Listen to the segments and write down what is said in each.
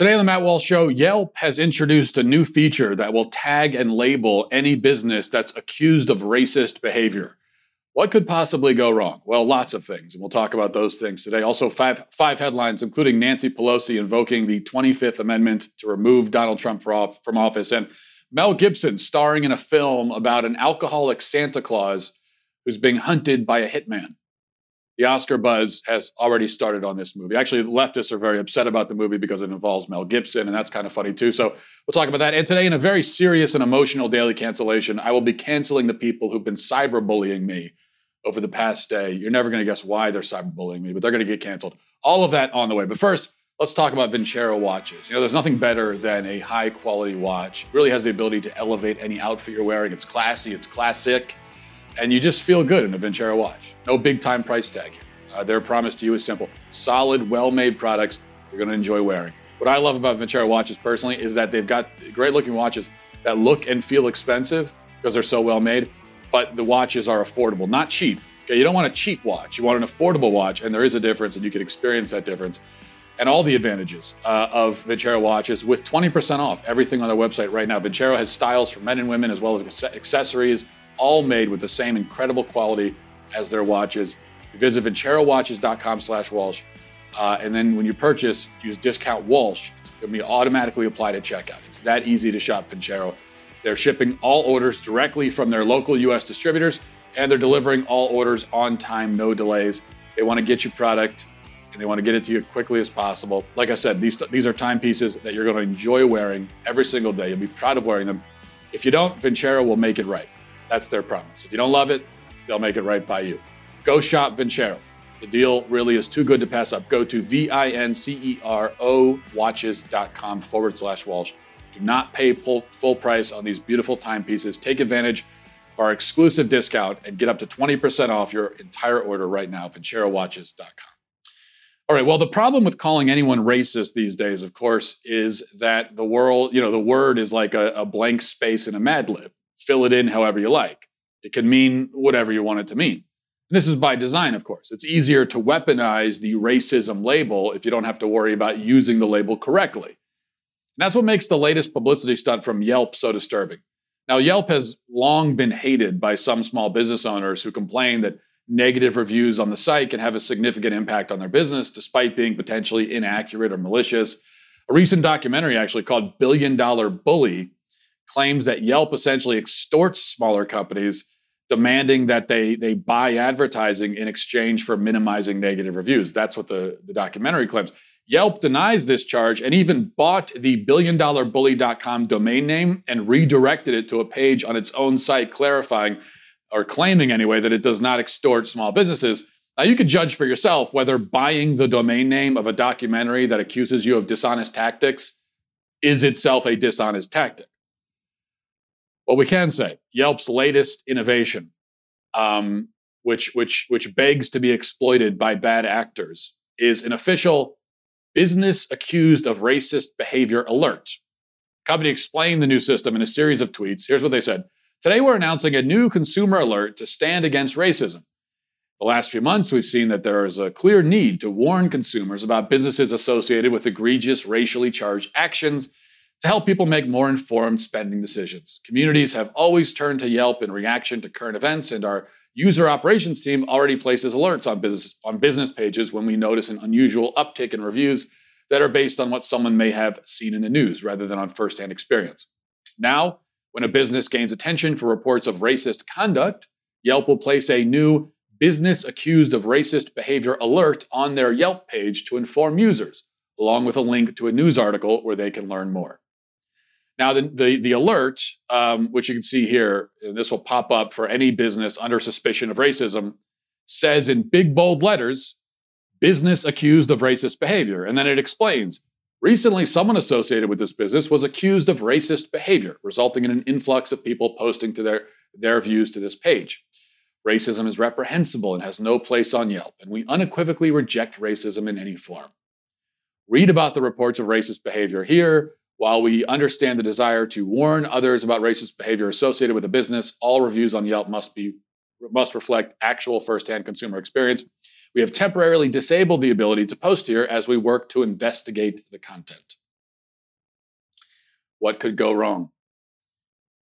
Today on the Matt Walsh Show, Yelp has introduced a new feature that will tag and label any business that's accused of racist behavior. What could possibly go wrong? Well, lots of things, and we'll talk about those things today. Also, five, five headlines, including Nancy Pelosi invoking the 25th Amendment to remove Donald Trump from office, and Mel Gibson starring in a film about an alcoholic Santa Claus who's being hunted by a hitman the Oscar buzz has already started on this movie. Actually, leftists are very upset about the movie because it involves Mel Gibson, and that's kind of funny too. So we'll talk about that. And today, in a very serious and emotional daily cancellation, I will be canceling the people who've been cyberbullying me over the past day. You're never going to guess why they're cyberbullying me, but they're going to get canceled. All of that on the way. But first, let's talk about Vincero watches. You know, there's nothing better than a high quality watch. It really has the ability to elevate any outfit you're wearing. It's classy, it's classic and you just feel good in a Vincero watch. No big time price tag here. Uh, their promise to you is simple solid, well made products you're going to enjoy wearing. What I love about Vincero watches personally is that they've got great looking watches that look and feel expensive because they're so well made, but the watches are affordable, not cheap. Okay, you don't want a cheap watch, you want an affordable watch, and there is a difference, and you can experience that difference. And all the advantages uh, of Vincero watches with 20% off everything on their website right now. Vincero has styles for men and women as well as accessories all made with the same incredible quality as their watches. Visit vincerowatches.com slash Walsh. Uh, and then when you purchase, use discount Walsh. It's going to be automatically applied at checkout. It's that easy to shop Vincero. They're shipping all orders directly from their local U.S. distributors, and they're delivering all orders on time, no delays. They want to get you product, and they want to get it to you quickly as possible. Like I said, these, these are timepieces that you're going to enjoy wearing every single day. You'll be proud of wearing them. If you don't, Vincero will make it right. That's their promise. If you don't love it, they'll make it right by you. Go shop Vincero. The deal really is too good to pass up. Go to V I N C E R O watches.com forward slash Walsh. Do not pay full price on these beautiful timepieces. Take advantage of our exclusive discount and get up to 20% off your entire order right now. VinceroWatches.com. All right. Well, the problem with calling anyone racist these days, of course, is that the world, you know, the word is like a, a blank space in a Mad Lib fill it in however you like. It can mean whatever you want it to mean. And this is by design, of course. It's easier to weaponize the racism label if you don't have to worry about using the label correctly. And that's what makes the latest publicity stunt from Yelp so disturbing. Now, Yelp has long been hated by some small business owners who complain that negative reviews on the site can have a significant impact on their business, despite being potentially inaccurate or malicious. A recent documentary, actually called Billion Dollar Bully, claims that Yelp essentially extorts smaller companies, demanding that they they buy advertising in exchange for minimizing negative reviews. That's what the, the documentary claims. Yelp denies this charge and even bought the billion dollar domain name and redirected it to a page on its own site clarifying or claiming anyway that it does not extort small businesses. Now you could judge for yourself whether buying the domain name of a documentary that accuses you of dishonest tactics is itself a dishonest tactic. What we can say, Yelp's latest innovation, um, which which which begs to be exploited by bad actors, is an official business accused of racist behavior alert. Company explained the new system in a series of tweets. Here's what they said. Today, we're announcing a new consumer alert to stand against racism. The last few months, we've seen that there is a clear need to warn consumers about businesses associated with egregious racially charged actions to help people make more informed spending decisions. Communities have always turned to Yelp in reaction to current events, and our user operations team already places alerts on business, on business pages when we notice an unusual uptick in reviews that are based on what someone may have seen in the news rather than on firsthand experience. Now, when a business gains attention for reports of racist conduct, Yelp will place a new business accused of racist behavior alert on their Yelp page to inform users, along with a link to a news article where they can learn more. Now, the, the, the alert, um, which you can see here, and this will pop up for any business under suspicion of racism, says in big bold letters, business accused of racist behavior. And then it explains recently, someone associated with this business was accused of racist behavior, resulting in an influx of people posting to their, their views to this page. Racism is reprehensible and has no place on Yelp, and we unequivocally reject racism in any form. Read about the reports of racist behavior here while we understand the desire to warn others about racist behavior associated with a business, all reviews on Yelp must be must reflect actual firsthand consumer experience. We have temporarily disabled the ability to post here as we work to investigate the content. What could go wrong?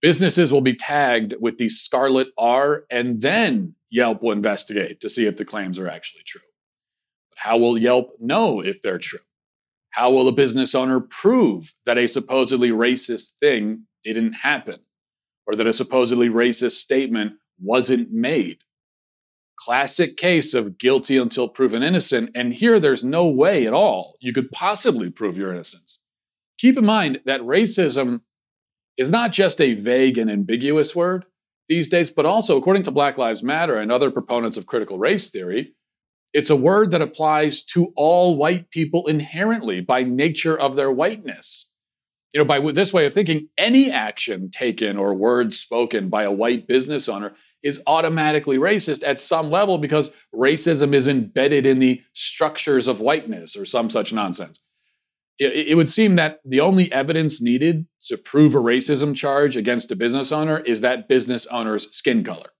Businesses will be tagged with the scarlet R, and then Yelp will investigate to see if the claims are actually true. But how will Yelp know if they're true? How will a business owner prove that a supposedly racist thing didn't happen or that a supposedly racist statement wasn't made? Classic case of guilty until proven innocent. And here there's no way at all you could possibly prove your innocence. Keep in mind that racism is not just a vague and ambiguous word these days, but also, according to Black Lives Matter and other proponents of critical race theory, it's a word that applies to all white people inherently by nature of their whiteness. You know, by this way of thinking, any action taken or words spoken by a white business owner is automatically racist at some level because racism is embedded in the structures of whiteness or some such nonsense it, it would seem that the only evidence needed to prove a racism charge against a business owner is that business owner's skin color.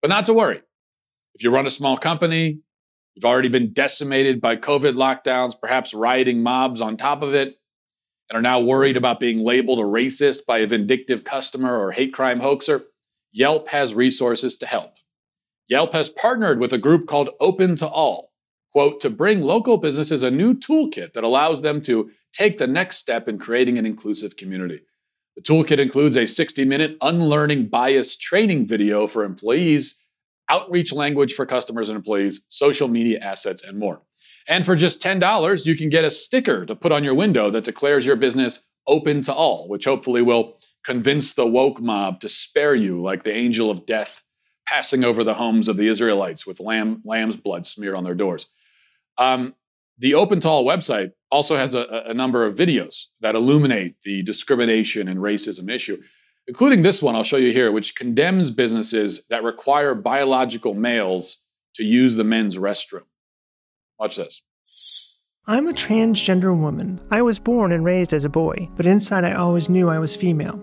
But not to worry. If you run a small company, you've already been decimated by COVID lockdowns, perhaps rioting mobs on top of it, and are now worried about being labeled a racist by a vindictive customer or hate crime hoaxer, Yelp has resources to help. Yelp has partnered with a group called Open to All, quote, to bring local businesses a new toolkit that allows them to take the next step in creating an inclusive community. The toolkit includes a 60 minute unlearning bias training video for employees, outreach language for customers and employees, social media assets, and more. And for just $10, you can get a sticker to put on your window that declares your business open to all, which hopefully will convince the woke mob to spare you like the angel of death passing over the homes of the Israelites with lamb, lamb's blood smeared on their doors. Um, the Open to All website also has a, a number of videos that illuminate the discrimination and racism issue, including this one I'll show you here, which condemns businesses that require biological males to use the men's restroom. Watch this. I'm a transgender woman. I was born and raised as a boy, but inside I always knew I was female.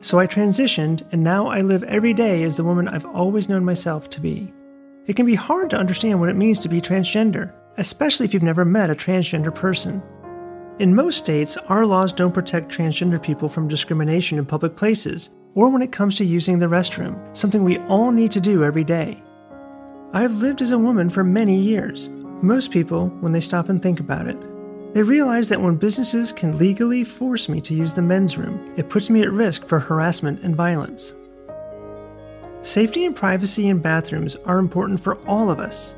So I transitioned, and now I live every day as the woman I've always known myself to be. It can be hard to understand what it means to be transgender especially if you've never met a transgender person. In most states, our laws don't protect transgender people from discrimination in public places or when it comes to using the restroom, something we all need to do every day. I've lived as a woman for many years. Most people, when they stop and think about it, they realize that when businesses can legally force me to use the men's room, it puts me at risk for harassment and violence. Safety and privacy in bathrooms are important for all of us,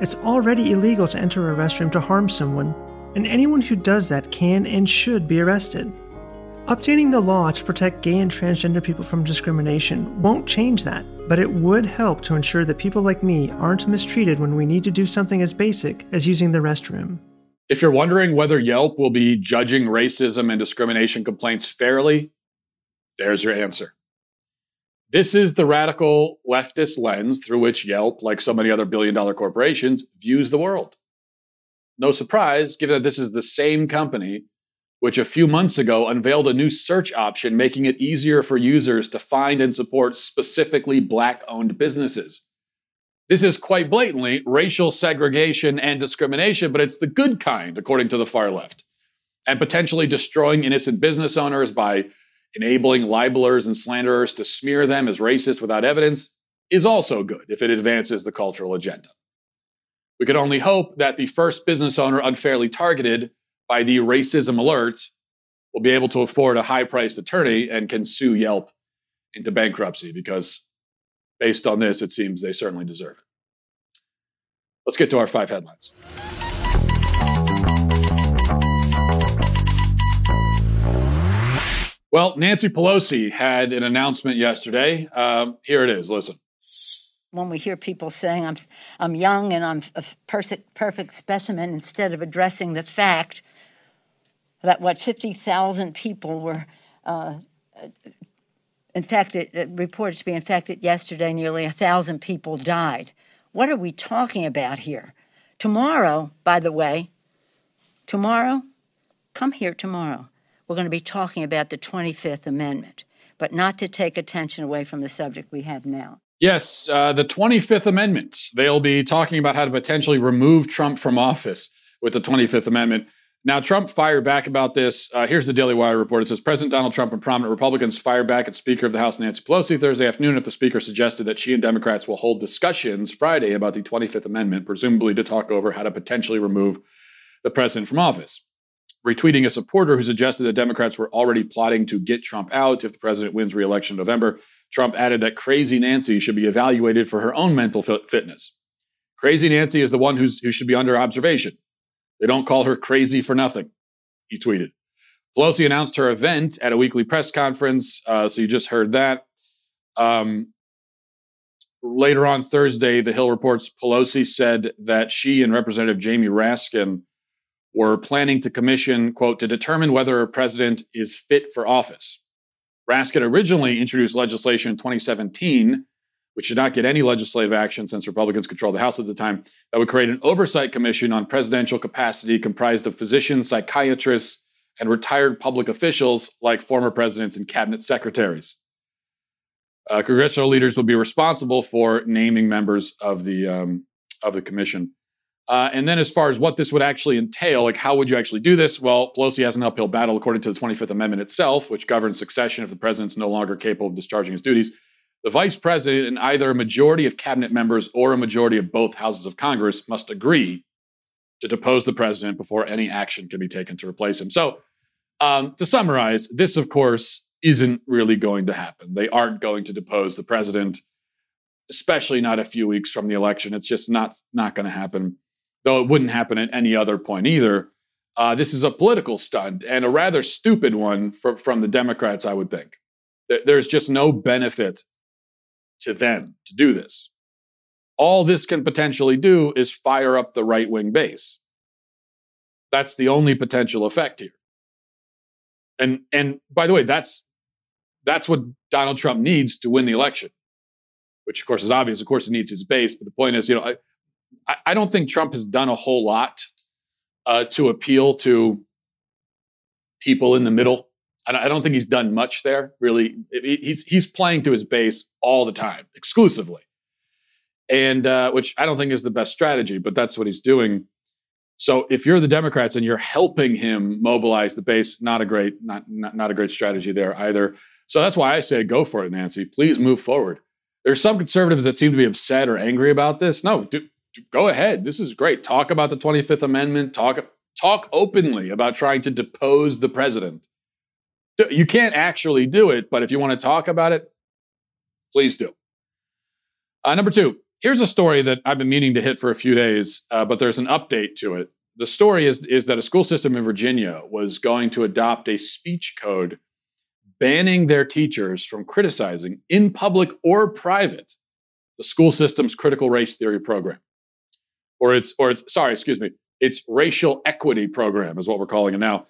it's already illegal to enter a restroom to harm someone, and anyone who does that can and should be arrested. Updating the law to protect gay and transgender people from discrimination won't change that, but it would help to ensure that people like me aren't mistreated when we need to do something as basic as using the restroom. If you're wondering whether Yelp will be judging racism and discrimination complaints fairly, there's your answer. This is the radical leftist lens through which Yelp, like so many other billion dollar corporations, views the world. No surprise, given that this is the same company which a few months ago unveiled a new search option making it easier for users to find and support specifically black owned businesses. This is quite blatantly racial segregation and discrimination, but it's the good kind, according to the far left, and potentially destroying innocent business owners by enabling libelers and slanderers to smear them as racist without evidence is also good if it advances the cultural agenda. We can only hope that the first business owner unfairly targeted by the racism alerts will be able to afford a high priced attorney and can sue Yelp into bankruptcy because, based on this, it seems they certainly deserve it. Let's get to our five headlines. Well, Nancy Pelosi had an announcement yesterday. Um, here it is. Listen. When we hear people saying I'm I'm young and I'm a perfect perfect specimen, instead of addressing the fact that what fifty thousand people were uh, infected, uh, reported to be infected yesterday, nearly a thousand people died. What are we talking about here? Tomorrow, by the way, tomorrow, come here tomorrow we're going to be talking about the 25th Amendment, but not to take attention away from the subject we have now. Yes, uh, the 25th Amendment. They'll be talking about how to potentially remove Trump from office with the 25th Amendment. Now, Trump fired back about this. Uh, here's the Daily Wire report. It says President Donald Trump and prominent Republicans fired back at Speaker of the House Nancy Pelosi Thursday afternoon if the Speaker suggested that she and Democrats will hold discussions Friday about the 25th Amendment, presumably to talk over how to potentially remove the president from office. Retweeting a supporter who suggested that Democrats were already plotting to get Trump out if the president wins re-election in November, Trump added that Crazy Nancy should be evaluated for her own mental fitness. Crazy Nancy is the one who's, who should be under observation. They don't call her crazy for nothing, he tweeted. Pelosi announced her event at a weekly press conference. Uh, so you just heard that. Um, later on Thursday, The Hill reports Pelosi said that she and Representative Jamie Raskin were planning to commission, quote, to determine whether a president is fit for office. Raskin originally introduced legislation in 2017 which did not get any legislative action since Republicans controlled the House at the time, that would create an oversight commission on presidential capacity comprised of physicians, psychiatrists, and retired public officials like former presidents and cabinet secretaries. Uh, congressional leaders will be responsible for naming members of the um, of the commission. Uh, and then, as far as what this would actually entail, like how would you actually do this? Well, Pelosi has an uphill battle according to the 25th Amendment itself, which governs succession if the president's no longer capable of discharging his duties the vice president and either a majority of cabinet members or a majority of both houses of Congress must agree to depose the president before any action can be taken to replace him. So, um, to summarize, this, of course, isn't really going to happen. They aren't going to depose the president, especially not a few weeks from the election. It's just not not going to happen. Though it wouldn't happen at any other point either. Uh, this is a political stunt and a rather stupid one for, from the Democrats, I would think. There's just no benefit to them to do this. All this can potentially do is fire up the right wing base. That's the only potential effect here. And and by the way, that's that's what Donald Trump needs to win the election, which of course is obvious. Of course, he needs his base, but the point is, you know, I I don't think Trump has done a whole lot uh, to appeal to people in the middle I don't think he's done much there. Really, he's he's playing to his base all the time, exclusively, and uh, which I don't think is the best strategy. But that's what he's doing. So if you're the Democrats and you're helping him mobilize the base, not a great not not, not a great strategy there either. So that's why I say go for it, Nancy. Please move forward. There's some conservatives that seem to be upset or angry about this. No, do, do, go ahead. This is great. Talk about the 25th Amendment. Talk talk openly about trying to depose the president you can't actually do it, but if you want to talk about it, please do. Uh, number two, here's a story that I've been meaning to hit for a few days, uh, but there's an update to it. The story is, is that a school system in Virginia was going to adopt a speech code banning their teachers from criticizing, in public or private, the school system's critical race theory program. Or it's, or it's, sorry, excuse me, it's racial equity program is what we're calling it now.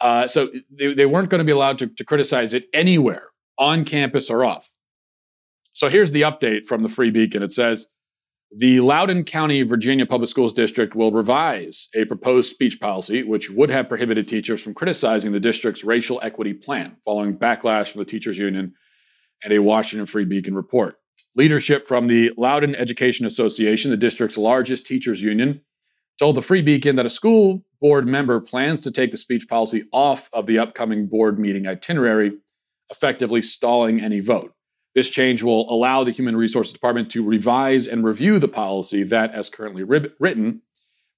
Uh, so they, they weren't going to be allowed to, to criticize it anywhere on campus or off. So here's the update from the Free Beacon. It says the Loudoun County, Virginia Public Schools District will revise a proposed speech policy which would have prohibited teachers from criticizing the district's racial equity plan following backlash from the teachers union and a Washington Free Beacon report. Leadership from the Loudoun Education Association, the district's largest teachers union, told the Free Beacon that a school board member plans to take the speech policy off of the upcoming board meeting itinerary, effectively stalling any vote. This change will allow the Human Resources Department to revise and review the policy that, as currently written,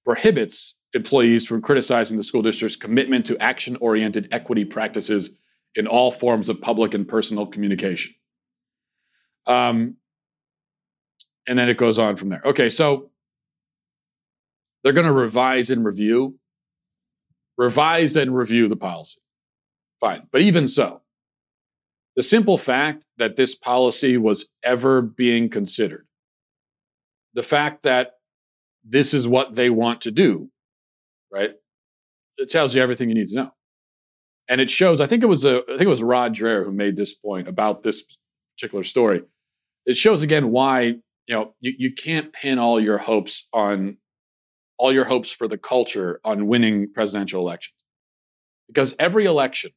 prohibits employees from criticizing the school district's commitment to action oriented equity practices in all forms of public and personal communication. Um, and then it goes on from there. Okay, so they're going to revise and review, revise and review the policy. Fine. But even so, the simple fact that this policy was ever being considered, the fact that this is what they want to do, right? It tells you everything you need to know. And it shows, I think it was a I think it was Rod Dreher who made this point about this particular story. It shows again why, you know, you, you can't pin all your hopes on all your hopes for the culture on winning presidential elections. Because every election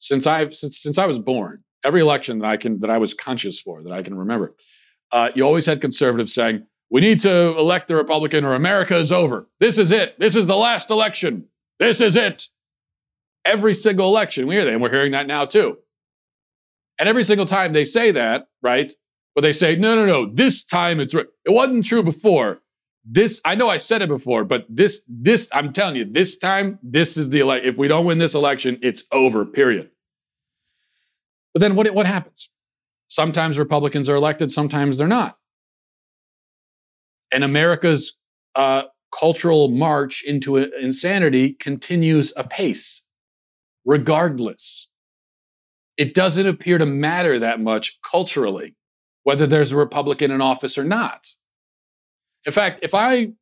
since I've since, since I was born, every election that I can that I was conscious for, that I can remember, uh, you always had conservatives saying, We need to elect the Republican or America is over. This is it. This is the last election. This is it. Every single election, we hear that, and we're hearing that now too. And every single time they say that, right? But they say, no, no, no, this time it's right. It wasn't true before. This, I know I said it before, but this, this, I'm telling you, this time, this is the election. If we don't win this election, it's over, period. But then what, what happens? Sometimes Republicans are elected, sometimes they're not. And America's uh, cultural march into insanity continues apace, regardless. It doesn't appear to matter that much culturally whether there's a Republican in office or not. In fact, if I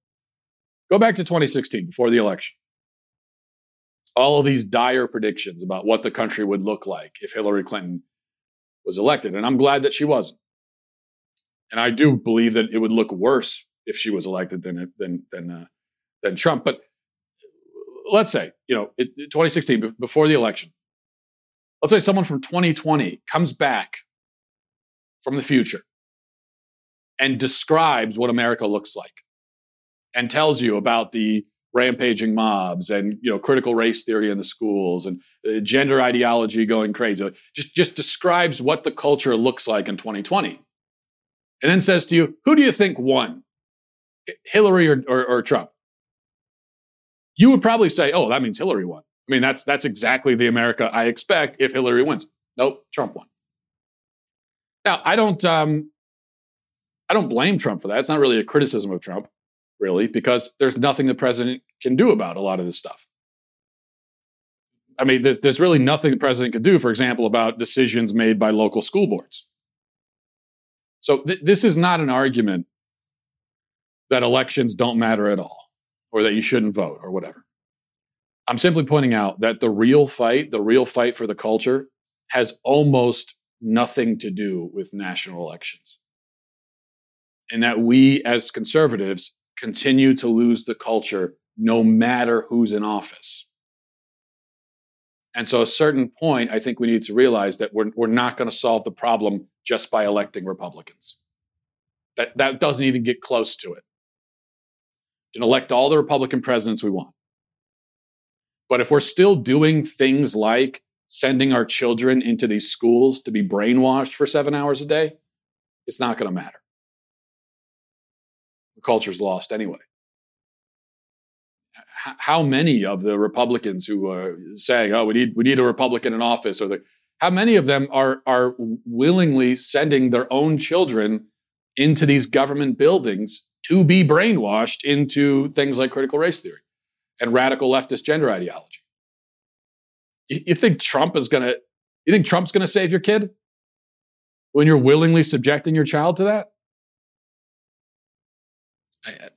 go back to 2016 before the election, all of these dire predictions about what the country would look like if Hillary Clinton was elected. And I'm glad that she wasn't. And I do believe that it would look worse if she was elected than than than uh, than Trump. But let's say you know it, 2016 before the election. Let's say someone from 2020 comes back from the future and describes what America looks like and tells you about the rampaging mobs and you know critical race theory in the schools and uh, gender ideology going crazy. Just just describes what the culture looks like in 2020 and then says to you who do you think won? Hillary or, or, or trump? You would probably say oh that means hillary won. I mean that's that's exactly the america i expect if hillary wins. Nope trump won now i don't um i don't blame trump for that it's not really a criticism of trump really, because there's nothing the president can do about a lot of this stuff. I mean, there's, there's really nothing the president could do, for example, about decisions made by local school boards. So th- this is not an argument that elections don't matter at all or that you shouldn't vote or whatever. I'm simply pointing out that the real fight, the real fight for the culture, has almost nothing to do with national elections. And that we as conservatives continue to lose the culture no matter who's in office. And so, at a certain point, I think we need to realize that we're, we're not going to solve the problem just by electing Republicans. That, that doesn't even get close to it. Can elect all the Republican presidents we want. But if we're still doing things like sending our children into these schools to be brainwashed for seven hours a day, it's not going to matter the culture's lost anyway. H- how many of the Republicans who are saying, "Oh, we need we need a Republican in office," or the how many of them are are willingly sending their own children into these government buildings to be brainwashed into things like critical race theory and radical leftist gender ideology? You, think Trump is going to? You think Trump's going to save your kid when you're willingly subjecting your child to that?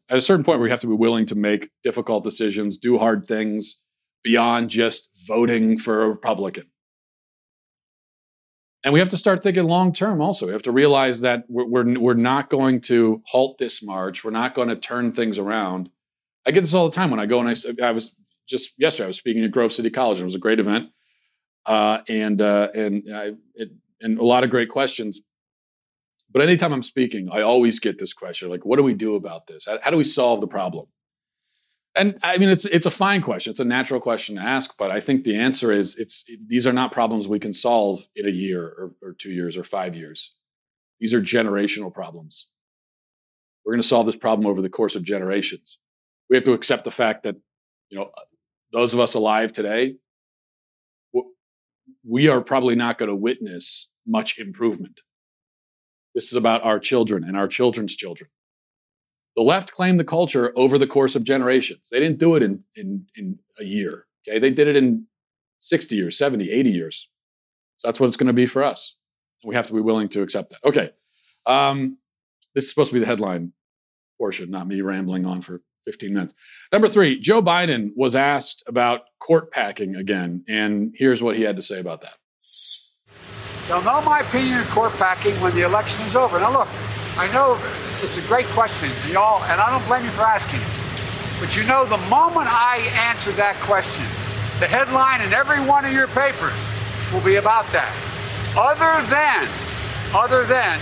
at a certain point we have to be willing to make difficult decisions, do hard things beyond just voting for a Republican. And we have to start thinking long term also. We have to realize that we're, we're, we're, not going to halt this march. We're not going to turn things around. I get this all the time when I go and I, I was just yesterday, I was speaking at Grove City College. It was a great event. Uh, and uh, and I, it, and a lot of great questions. But anytime I'm speaking, I always get this question like, what do we do about this? How, how, do we solve the problem? And I mean, it's it's a fine question. It's a natural question to ask, but I think the answer is it's these are not problems we can solve in a year or, or two years or five years. These are generational problems. We're going to solve this problem over the course of generations. We have to accept the fact that, you know, those of us alive today, we are probably not going to witness much improvement this is about our children and our children's children. The left claimed the culture over the course of generations. They didn't do it in, in, in a year. Okay. They did it in 60 years, 70, 80 years. So that's what it's going to be for us. We have to be willing to accept that. Okay. Um, this is supposed to be the headline portion, not me rambling on for 15 minutes. Number three, Joe Biden was asked about court packing again, and here's what he had to say about that. They'll know my opinion of court packing when the election is over. Now, look, I know it's a great question, y'all, and I don't blame you for asking it. But you know, the moment I answer that question, the headline in every one of your papers will be about that. Other than, other than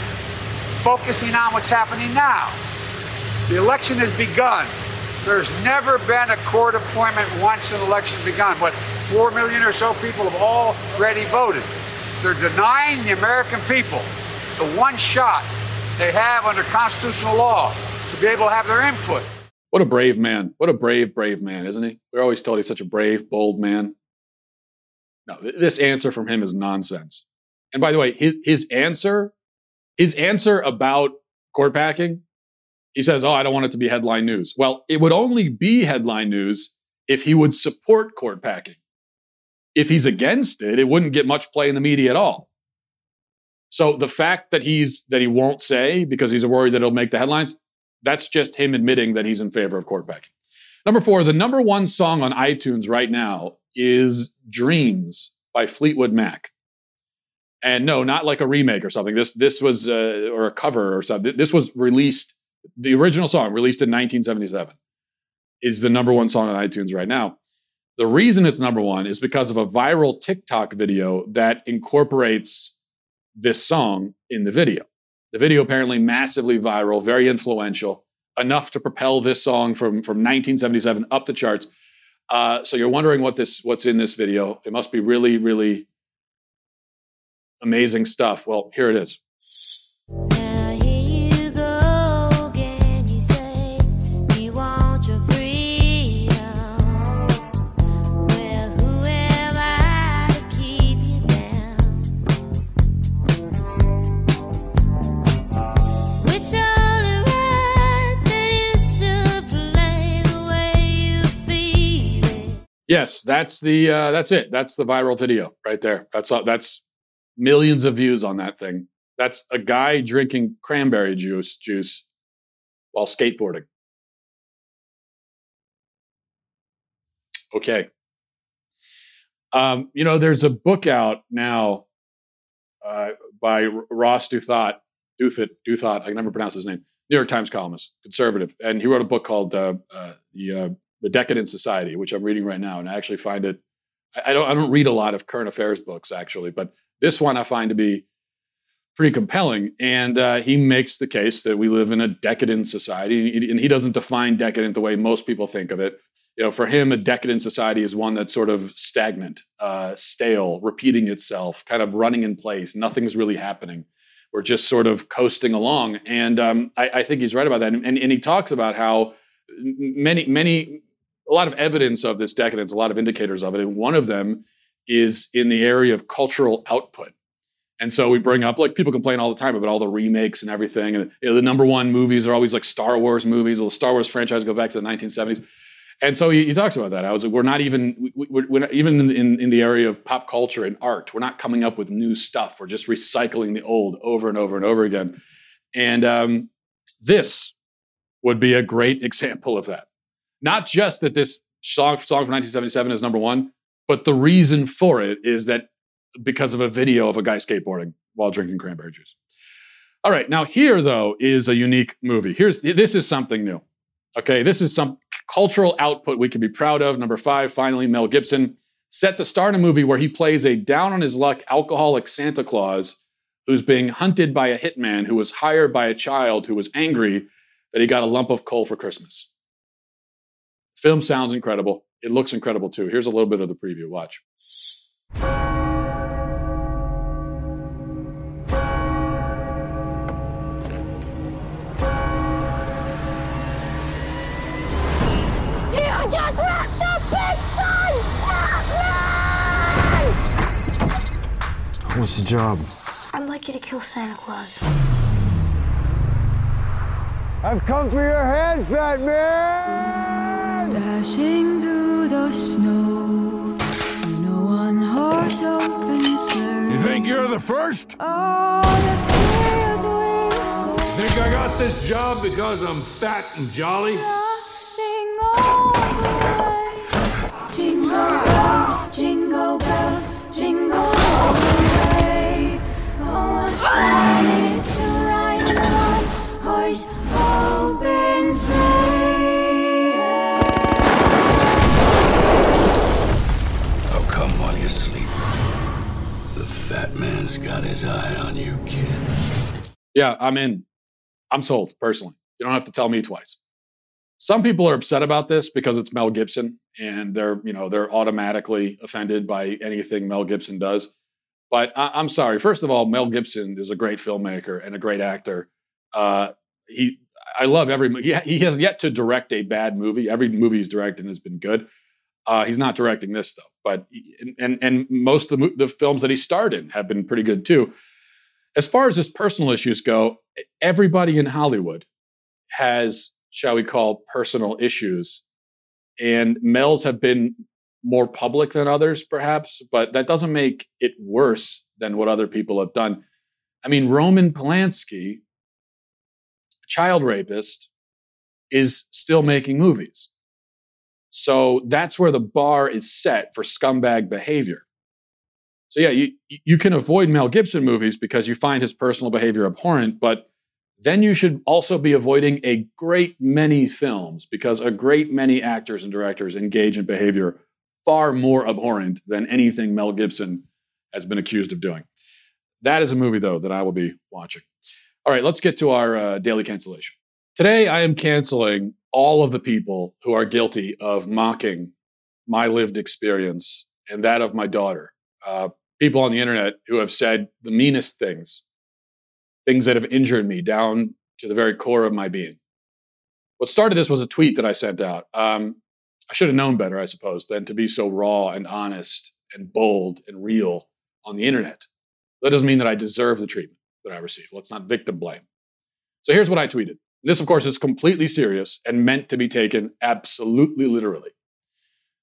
focusing on what's happening now. The election has begun. There's never been a court appointment once an election's begun. What, four million or so people have already voted. They're denying the American people the one shot they have under constitutional law to be able to have their input. What a brave man. What a brave, brave man, isn't he? We're always told he's such a brave, bold man. No, this answer from him is nonsense. And by the way, his, his answer, his answer about court packing, he says, Oh, I don't want it to be headline news. Well, it would only be headline news if he would support court packing. If he's against it, it wouldn't get much play in the media at all. So the fact that he's that he won't say because he's worried that it'll make the headlines, that's just him admitting that he's in favor of court packing. Number four, the number one song on iTunes right now is Dreams by Fleetwood Mac. And no, not like a remake or something. This this was uh, or a cover or something. This was released. The original song released in 1977 is the number one song on iTunes right now. The reason it's number one is because of a viral TikTok video that incorporates this song in the video. The video apparently massively viral, very influential, enough to propel this song from from 1977 up the charts. Uh, so you're wondering what this what's in this video. It must be really, really amazing stuff. Well, here it is. That's the uh, that's it. That's the viral video right there. That's that's millions of views on that thing. That's a guy drinking cranberry juice juice while skateboarding. Okay. Um, you know, there's a book out now uh, by Ross Douthat, Douthat, Douthat. I can never pronounce his name. New York Times columnist, conservative, and he wrote a book called uh, uh, the uh, the Decadent Society, which I'm reading right now, and I actually find it. I don't I don't read a lot of current affairs books actually, but this one I find to be pretty compelling. And uh, he makes the case that we live in a decadent society, and he doesn't define decadent the way most people think of it. You know, for him, a decadent society is one that's sort of stagnant, uh, stale, repeating itself, kind of running in place. Nothing's really happening. We're just sort of coasting along. And um, I, I, think he's right about that. And, and, and he talks about how many, many a lot of evidence of this decadence, a lot of indicators of it. And one of them is in the area of cultural output. And so we bring up like people complain all the time about all the remakes and everything. And you know, the number one movies are always like Star Wars movies. Well, the Star Wars franchise go back to the 1970s. And so he, he talks about that. I was like, we're not even we, are not even in, in, in the area of pop culture and art. We're not coming up with new stuff. We're just recycling the old over and over and over again. And um, this would be a great example of that. Not just that this song, song from 1977 is number one, but the reason for it is that because of a video of a guy skateboarding while drinking cranberry juice. All right, now here though is a unique movie. Here's this is something new. Okay, this is some cultural output we can be proud of. Number five, finally, Mel Gibson set to star in a movie where he plays a down on his luck alcoholic Santa Claus who's being hunted by a hitman who was hired by a child who was angry that he got a lump of coal for Christmas. Film sounds incredible. It looks incredible too. Here's a little bit of the preview. Watch. What's the job? I'd like you to kill Santa Claus. I've come for your head, fat man! Dashing through the snow No one horse open You think you're the first? Oh, the Think I got this job because I'm fat and jolly? Nothing man's got his eye on you, kid. Yeah, I'm in. I'm sold personally. You don't have to tell me twice. Some people are upset about this because it's Mel Gibson and they're, you know, they're automatically offended by anything Mel Gibson does. But I, am sorry. First of all, Mel Gibson is a great filmmaker and a great actor. Uh, he, I love every. He, he has yet to direct a bad movie. Every movie he's directed has been good. Uh, he's not directing this though, but and and most of the, the films that he starred in have been pretty good too. As far as his personal issues go, everybody in Hollywood has shall we call, personal issues. And Mel's have been more public than others, perhaps, but that doesn't make it worse than what other people have done. I mean, Roman Polanski, child rapist, is still making movies. So that's where the bar is set for scumbag behavior. So yeah, you you can avoid Mel Gibson movies because you find his personal behavior abhorrent, but then you should also be avoiding a great many films because a great many actors and directors engage in behavior far more abhorrent than anything Mel Gibson has been accused of doing. That is a movie, though, that I will be watching. All right, let's get to our uh, daily cancellation. Today, I am canceling all of the people who are guilty of mocking my lived experience and that of my daughter. Uh, people on the internet who have said the meanest things things that have injured me down to the very core of my being. What started this was a tweet that I sent out. Um, I should have known better, I suppose, than to be so raw and honest and bold and real on the internet. That doesn't mean that I deserve the treatment that I received. Let's not victim blame. So here's what I tweeted. This, of course, is completely serious and meant to be taken absolutely literally.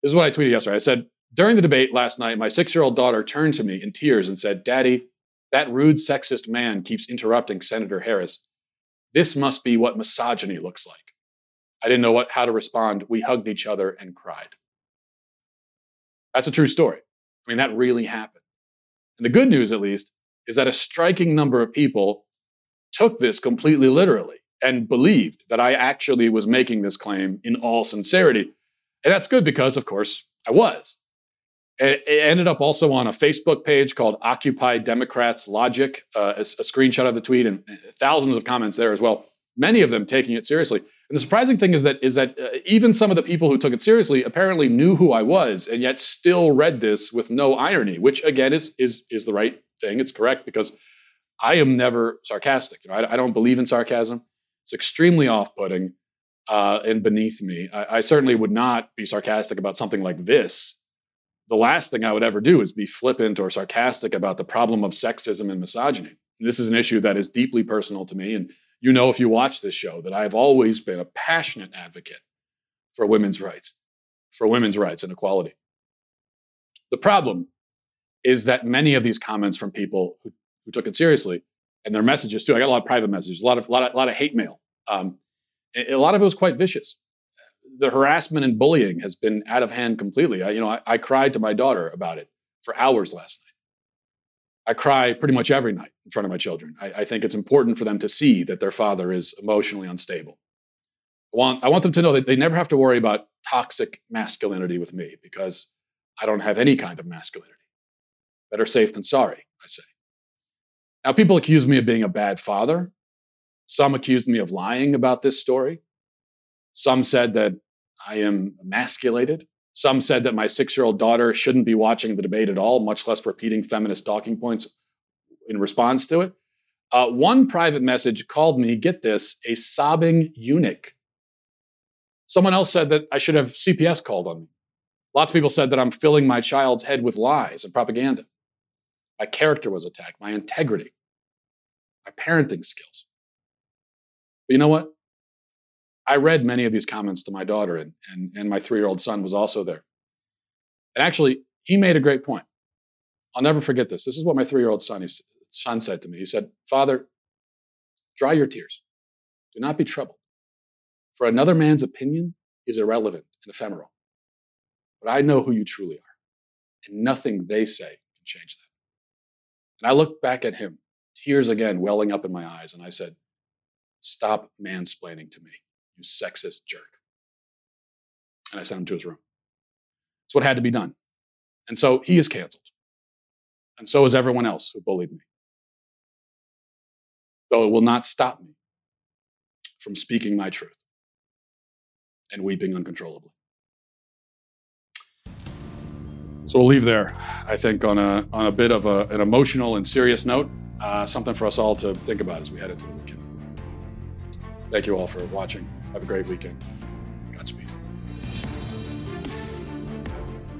This is what I tweeted yesterday. I said, During the debate last night, my six year old daughter turned to me in tears and said, Daddy, that rude sexist man keeps interrupting Senator Harris. This must be what misogyny looks like. I didn't know what, how to respond. We hugged each other and cried. That's a true story. I mean, that really happened. And the good news, at least, is that a striking number of people took this completely literally and believed that I actually was making this claim in all sincerity. And that's good because, of course, I was. It, ended up also on a Facebook page called Occupy Democrats Logic, uh, a, a, screenshot of the tweet, and thousands of comments there as well. Many of them taking it seriously. And the surprising thing is that is that uh, even some of the people who took it seriously apparently knew who I was, and yet still read this with no irony, which again is is is the right thing. It's correct because I am never sarcastic. You know, I, I don't believe in sarcasm. It's extremely off-putting uh, and beneath me. I, I certainly would not be sarcastic about something like this the last thing I would ever do is be flippant or sarcastic about the problem of sexism and misogyny. This is an issue that is deeply personal to me. And you know, if you watch this show, that I've always been a passionate advocate for women's rights, for women's rights and equality. The problem is that many of these comments from people who, who took it seriously and their messages too, I got a lot of private messages, a lot of, a lot of, a lot of hate mail. Um, a lot of it was quite vicious the harassment and bullying has been out of hand completely. I, you know, I, I cried to my daughter about it for hours last night. I cry pretty much every night in front of my children. I, I, think it's important for them to see that their father is emotionally unstable. I want, I want them to know that they never have to worry about toxic masculinity with me because I don't have any kind of masculinity. Better safe than sorry, I say. Now, people accuse me of being a bad father. Some accused me of lying about this story. Some said that I am emasculated. Some said that my six year old daughter shouldn't be watching the debate at all, much less repeating feminist talking points in response to it. Uh, one private message called me, get this, a sobbing eunuch. Someone else said that I should have CPS called on me. Lots of people said that I'm filling my child's head with lies and propaganda. My character was attacked, my integrity, my parenting skills. But you know what? I read many of these comments to my daughter, and, and, and my three year old son was also there. And actually, he made a great point. I'll never forget this. This is what my three year old son, son said to me. He said, Father, dry your tears. Do not be troubled. For another man's opinion is irrelevant and ephemeral. But I know who you truly are, and nothing they say can change that. And I looked back at him, tears again welling up in my eyes, and I said, Stop mansplaining to me you sexist jerk. And I sent him to his room. It's what had to be done. And so he is canceled. And so is everyone else who bullied me. Though it will not stop me from speaking my truth and weeping uncontrollably. So we'll leave there, I think, on a, on a bit of a, an emotional and serious note, uh, something for us all to think about as we head into the weekend. Thank you all for watching. Have a great weekend. Godspeed.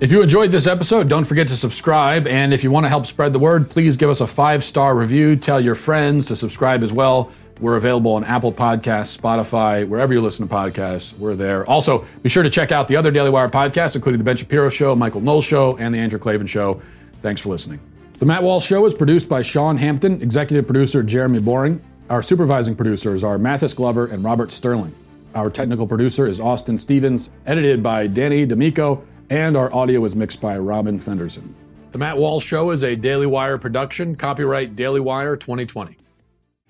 If you enjoyed this episode, don't forget to subscribe. And if you want to help spread the word, please give us a five star review. Tell your friends to subscribe as well. We're available on Apple Podcasts, Spotify, wherever you listen to podcasts, we're there. Also, be sure to check out the other Daily Wire podcasts, including The Ben Shapiro Show, Michael Knowles Show, and The Andrew Klavan Show. Thanks for listening. The Matt Walsh Show is produced by Sean Hampton, executive producer Jeremy Boring. Our supervising producers are Mathis Glover and Robert Sterling. Our technical producer is Austin Stevens, edited by Danny D'Amico, and our audio is mixed by Robin Fenderson. The Matt Walsh Show is a Daily Wire production, copyright Daily Wire 2020.